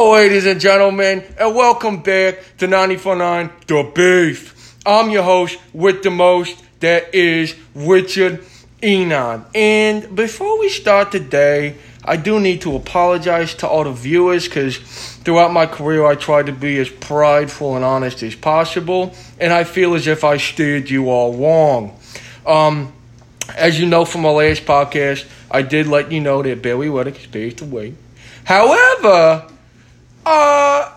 Ladies and gentlemen, and welcome back to 949 The Beef. I'm your host with the most, that is Richard Enon. And before we start today, I do need to apologize to all the viewers because throughout my career I tried to be as prideful and honest as possible, and I feel as if I steered you all wrong. Um, as you know from my last podcast, I did let you know that Barry Reddick is passed away. However, uh,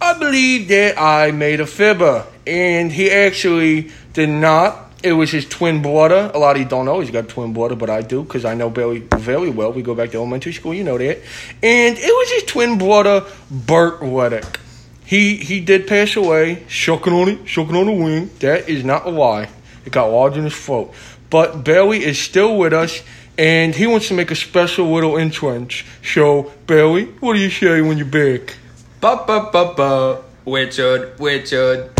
I believe that I made a fibber, and he actually did not. It was his twin brother. A lot of you don't know he's got twin brother, but I do because I know Barry very well. We go back to elementary school, you know that. And it was his twin brother, Burt Reddick. He he did pass away, choking on it, choking on the wing. That is not a lie. It got lodged in his throat. But Barry is still with us, and he wants to make a special little entrance. So, Barry, what do you say when you're back? Ba ba ba ba. Richard, Richard.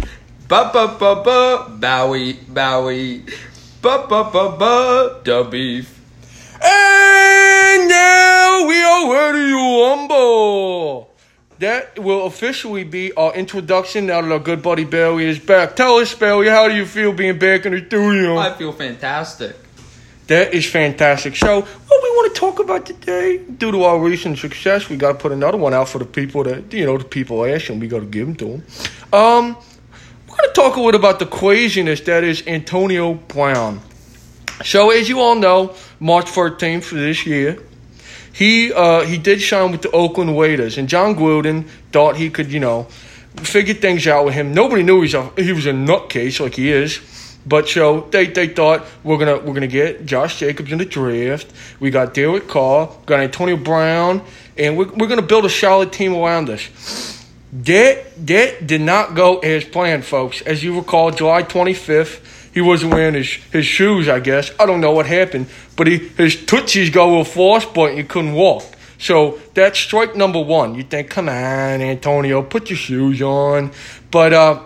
Ba ba ba ba. Bowie, Bowie. Ba ba ba ba. The beef. And now we are ready to rumble. That will officially be our introduction now that our good buddy Barry is back. Tell us, Barry, how do you feel being back in the studio? I feel fantastic. That is fantastic. So, what we want to talk about today, due to our recent success, we got to put another one out for the people that, you know, the people ask and we got to give them to them. Um, we're going to talk a little about the craziness that is Antonio Brown. So, as you all know, March 13th of this year, he uh, he did sign with the Oakland Raiders, and Jon Gruden thought he could, you know, figure things out with him. Nobody knew he was a, he was a nutcase like he is. But so they, they thought we're gonna we're gonna get Josh Jacobs in the draft. We got Derek Carr, got Antonio Brown, and we're, we're gonna build a solid team around us. That that did not go as planned, folks. As you recall, July twenty fifth, he wasn't wearing his, his shoes. I guess I don't know what happened, but he his tootsies got a little frostbite and he couldn't walk. So that's strike number one. You think, come on, Antonio, put your shoes on. But uh,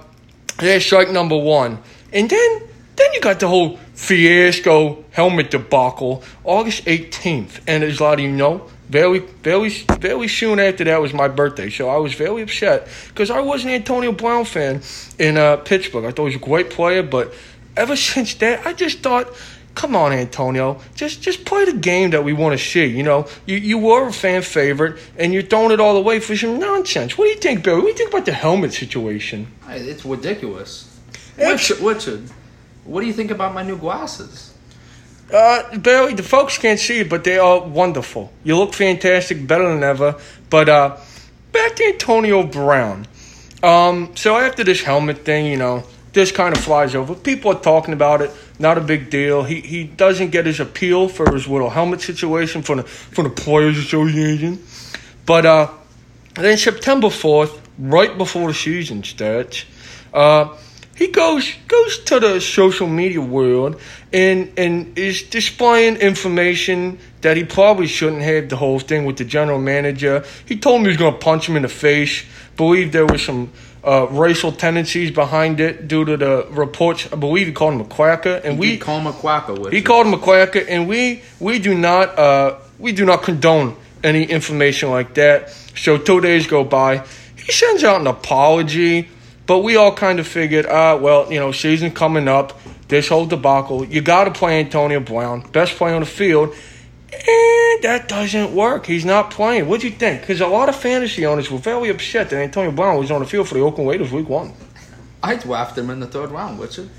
that's strike number one. And then then you got the whole fiasco helmet debacle, August 18th. And as a lot of you know, very, very, very soon after that was my birthday. So I was very upset because I was an Antonio Brown fan in uh, Pittsburgh. I thought he was a great player, but ever since that, I just thought, come on, Antonio, just just play the game that we want to see. You know, you, you were a fan favorite, and you're throwing it all away for some nonsense. What do you think, Billy? What do you think about the helmet situation? It's ridiculous. It's- Richard, Richard, what do you think about my new glasses? Uh, Barry, the folks can't see it, but they are wonderful. You look fantastic, better than ever. But uh, back to Antonio Brown. Um, so after this helmet thing, you know, this kind of flies over. People are talking about it. Not a big deal. He he doesn't get his appeal for his little helmet situation from the from the Players Association. But uh, then September fourth, right before the season starts, uh, he goes goes to the social media world and and is displaying information that he probably shouldn't have. The whole thing with the general manager. He told me he was going to punch him in the face. Believe there was some. Uh, racial tendencies behind it due to the reports. I believe he called him a quacker, and we We call him a quacker, he called him a quacker, and we we do not uh, we do not condone any information like that. So two days go by, he sends out an apology, but we all kind of figured, ah, well, you know, season coming up, this whole debacle, you got to play Antonio Brown, best player on the field. And that doesn't work. He's not playing. What do you think? Because a lot of fantasy owners were very upset that Antonio Brown was on the field for the Oakland Raiders week one. I drafted him in the third round, Richard.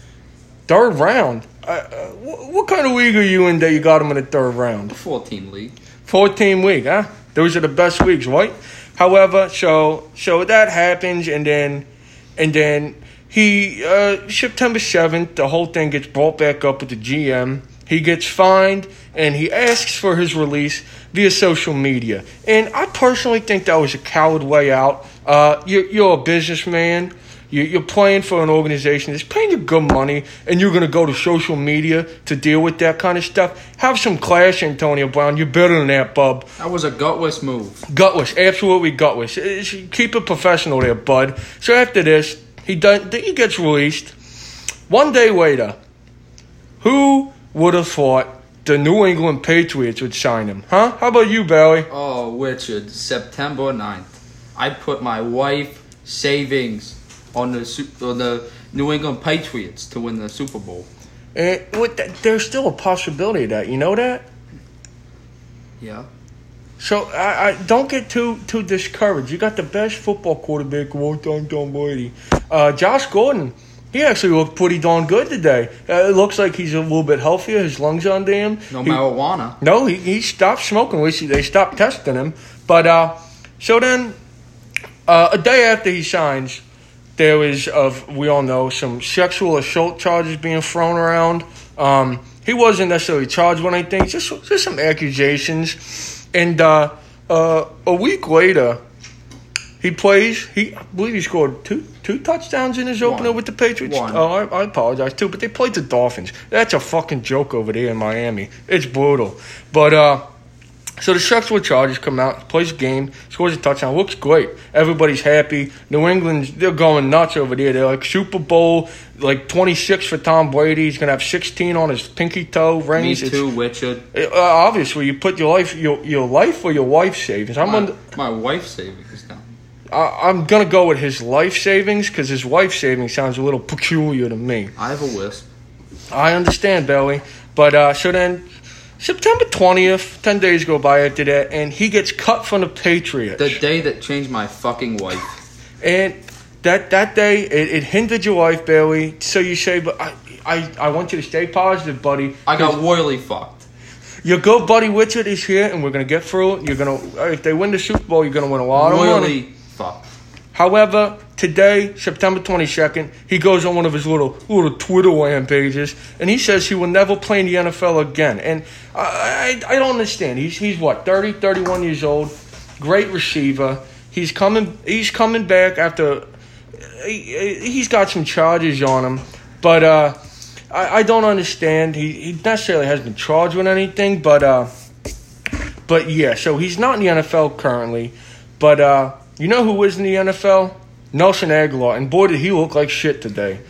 Third round. Uh, uh, wh- what kind of league are you in that you got him in the third round? The 14 league. 14 week, huh? Those are the best weeks, right? However, so so that happens, and then and then he uh, September 7th, the whole thing gets brought back up with the GM. He gets fined, and he asks for his release via social media. And I personally think that was a coward way out. Uh, you're, you're a businessman. You- You're playing for an organization that's paying you good money, and you're going to go to social media to deal with that kind of stuff. Have some class, Antonio Brown. You're better than that, bub. That was a gutless move. Gutless, absolutely gutless. Uh, it's- Keep it professional there, bud. So after this, he does, he gets released. One day later, who would have thought the New England Patriots would sign him? Huh? How about you, Barry? Oh, Richard, September 9th. I put my wife savings on the on the New England Patriots to win the Super Bowl. And with that, there's still a possibility of that. You know that? Yeah. So I, I don't get too too discouraged. You got the best football quarterback of all time, Tom Brady. Uh, Josh Gordon, he actually looked pretty darn good today. Uh, it looks like he's a little bit healthier. His lungs on damn. No He- marijuana. No, he, he stopped smoking. We see they stopped testing him. But uh, so then, uh, a day after he signs, there was of we all know some sexual assault charges being thrown around. Um, he wasn't necessarily charged with anything, just just some accusations. And uh, uh, a week later, he plays. He I believe he scored two two touchdowns in his opener One. with the Patriots. One. Oh, I, I apologize too, but they played the Dolphins. That's a fucking joke over there in Miami. It's brutal. But uh, so the sexual charges come out. Plays a game, scores a touchdown, looks great. Everybody's happy. New England's they're going nuts over there. They're like Super Bowl, like twenty six for Tom Brady. He's gonna have sixteen on his pinky toe Me rings. It's- too, Richard. uh, obviously, you put your life, your your life or your wife savings. I'm My, on. my wife savings now. I, I'm gonna go with his life savings because his wife savings sounds a little peculiar to me. I have a wisp. I understand, Belly, but uh, so then September twentieth, ten days go by after that, and he gets cut from the Patriots. The day that changed my fucking life. and that that day, it, it hindered your life, Bailey. So you say, but I, I I want you to stay positive, buddy. I got royally fucked. your good buddy Richard is here, and we're gonna get through it. You're gonna if they win the Super Bowl, you're gonna win a lot of money. However, today, September 22nd, he goes on one of his little little Twitter land pages and he says he will never play in the NFL again. And I, I, I don't understand. He's he's what 30, 31 years old, great receiver. He's coming he's coming back after he, he's got some charges on him, but uh, I, I don't understand. He he necessarily hasn't been charged with anything, but uh, but yeah. So he's not in the NFL currently, but uh, you know who is in the NFL? Nelson Agholor, and boy did he look like shit today.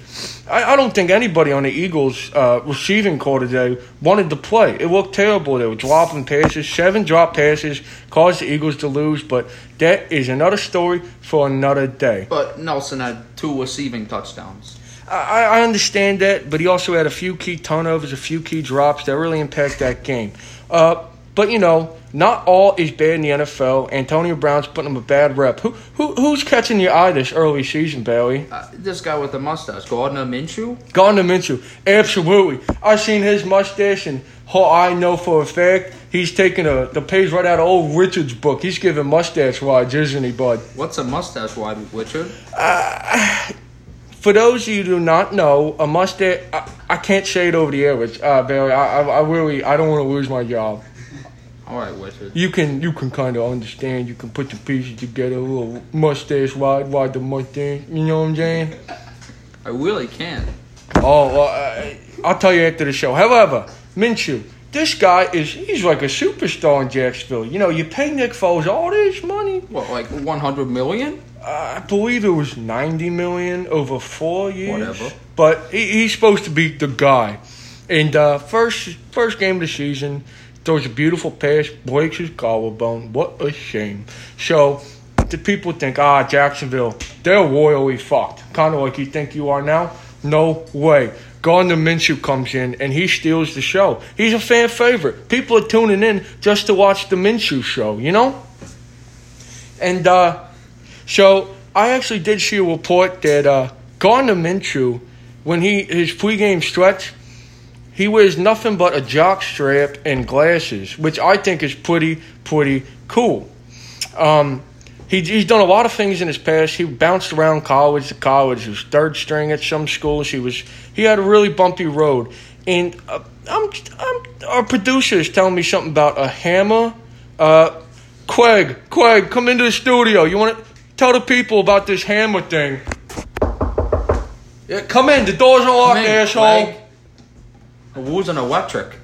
I, I don't think anybody on the Eagles uh, receiving core today wanted to play. It looked terrible. They were dropping passes, seven drop passes, caused the Eagles to lose. But that is another story for another day. But Nelson had two receiving touchdowns. I, I understand that, but he also had a few key turnovers, a few key drops that really impact that game. Uh, but you know, not all is bad in the NFL. Antonio Brown's putting him a bad rep. Who, who who's catching your eye this early season, Bailey? Uh, this guy with the mustache, Gardner Minshew. Gardner Minshew, absolutely. I seen his mustache, and oh, I know for a fact he's taking a the page right out of old Richard's book. He's giving mustache rides, isn't he, bud? What's a mustache ride, Richard? For those of you who do not know, a mustache. I, I can't say it over the air, Rich. Uh, Bailey, I, I, I really, I don't want to lose my job. All right, Richard. You can, you can kind of understand. You can put the pieces together. A little mustache ride, ride the mustache. You know what I'm saying? I really can. Oh, well, I, I'll tell you after the show. However, Minshew, this guy is, he's like a superstar in Jacksonville. You know, you pay Nick Foles all this money. What, like 100 million? I believe it was 90 million over four years. Whatever. But he, he's supposed to be the guy. And uh, first first game of the season, throws a beautiful pass, breaks his collarbone. What a shame. So the people think, ah, Jacksonville, they're royally fucked. Kind of like you think you are now. No way. Gardner Minshew comes in and he steals the show. He's a fan favorite. People are tuning in just to watch the Minshew show, you know? And uh, so I actually did see a report that uh, Gardner Minshew, when he his pregame stretch, he wears nothing but a jock strap and glasses, which I think is pretty pretty cool. Um, he, he's done a lot of things in his past. He bounced around college to college. He was third string at some schools. He was he had a really bumpy road. And uh, I'm, I'm our producer is telling me something about a hammer. Uh, Quag, Quag, come into the studio. You want to tell the people about this hammer thing? Yeah, come in. The door's unlocked, Come in, asshole. Quag. Who's an electric?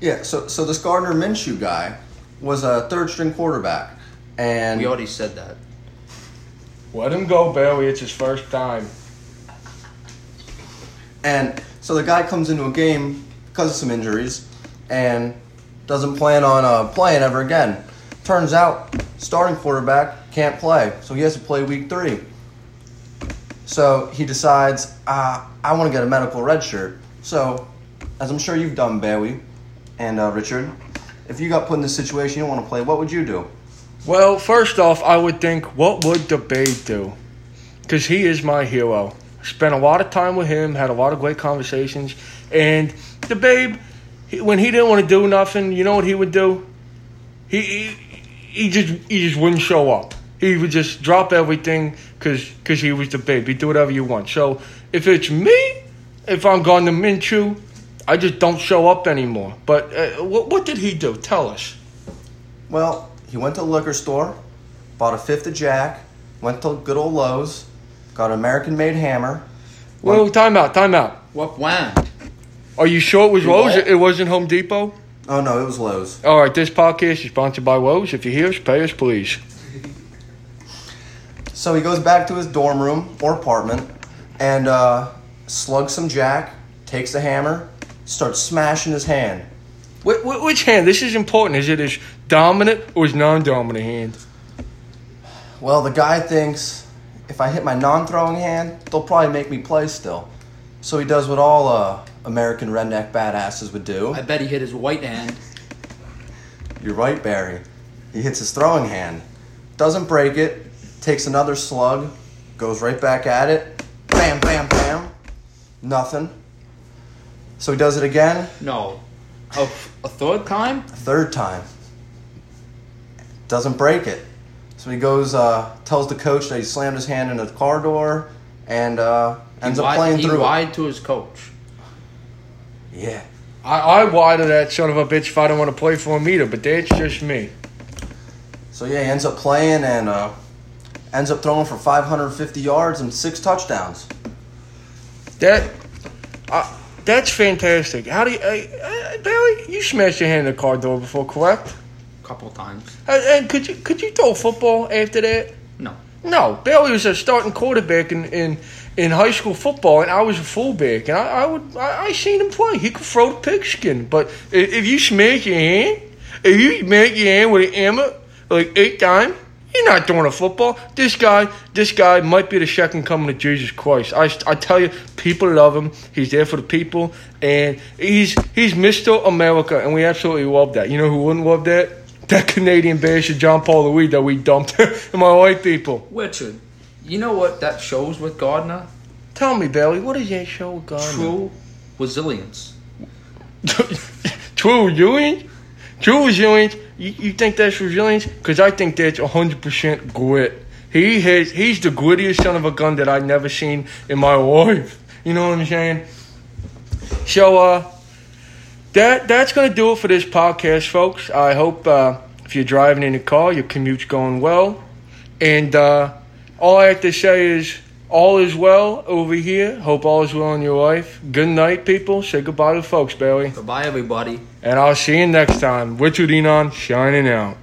Yeah, so so this Gardner Minshew guy was a third string quarterback, and We already said that. Let him go, Bailey. It's his first time. and so the guy comes into a game because of some injuries, and doesn't plan on uh, playing ever again. Turns out, starting quarterback can't play, so he has to play week three. So he decides, uh, I want to get a medical red shirt. So, as I'm sure you've done, Bowie and uh, Richard, if you got put in this situation, you don't want to play, what would you do? Well, first off, I would think, what would the Babe do? Because he is my hero. Spent a lot of time with him, had a lot of great conversations, and the Babe, he, when he didn't want to do nothing, you know what he would do? He he, he just he just wouldn't show up. He would just drop everything because cause he was the baby. Do whatever you want. So if it's me, if I'm going to Minshew, I just don't show up anymore. But uh, what what did he do? Tell us. Well, he went to the liquor store, bought a fifth of Jack, went to good old Lowe's, got an American made hammer. Well, time out, time out. What when? Are you sure it was You Lowe's? what? It wasn't Home Depot? Oh no, it was Lowe's. All right, this podcast is sponsored by Lowe's. If you hear us, pay us, please. So he goes back to his dorm room or apartment and uh, slugs some Jack, takes the hammer, starts smashing his hand. Wh- wh- which hand? This is important. Is it his dominant or his non-dominant hand? Well, the guy thinks if I hit my non-throwing hand, they'll probably make me play still. So he does what all uh, American redneck badasses would do. I bet he hit his white hand. You're right, Barry. He hits his throwing hand, doesn't break it, takes another slug, goes right back at it. Bam, bam, bam. Nothing. So he does it again, No. A, a third time? a third time. Doesn't break it. So he goes, uh, tells the coach that he slammed his hand in the car door, and uh, ends he up lied- playing he through. it. lied to his coach. Yeah. I, I lied to that son of a bitch if I don't want to play for him either, but that's just me. So yeah, he ends up playing and uh, ends up throwing for 550 yards and six touchdowns. That, uh, that's fantastic. How do you, uh, uh, Barry? You smashed your hand in the car door before, correct? A couple times. Uh, and could you could you throw football after that? No. No, Bailey was a starting quarterback in, in, in high school football, and I was a fullback, and I, I would I, I seen him play. He could throw the pigskin, but if, if you smash your hand, if you smash your hand with an hammer like eight times, you're not throwing a football. This guy, this guy might be the second coming of Jesus Christ. I, I tell you, people love him. He's there for the people, and he's he's Mr. America, and we absolutely love that. You know who wouldn't love that? That Canadian bastard John Paul Louis that we dumped, and my white people. Richard, you know what that shows with Gardner? Tell me, Bailey, what is that show going? True resilience. True resilience? True resilience? You, you think that's resilience? Because I think that's 100% grit. He has, he's the grittiest son of a gun that I've never seen in my life. You know what I'm saying? So, uh, that that's going to do it for this podcast, folks. I hope uh, if you're driving in the car, your commute's going well. And uh, all I have to say is, all is well over here. Hope all is well in your life. Good night, people. Say goodbye to folks, Bailey. Goodbye, everybody. And I'll see you next time. Richard Enon, shining out.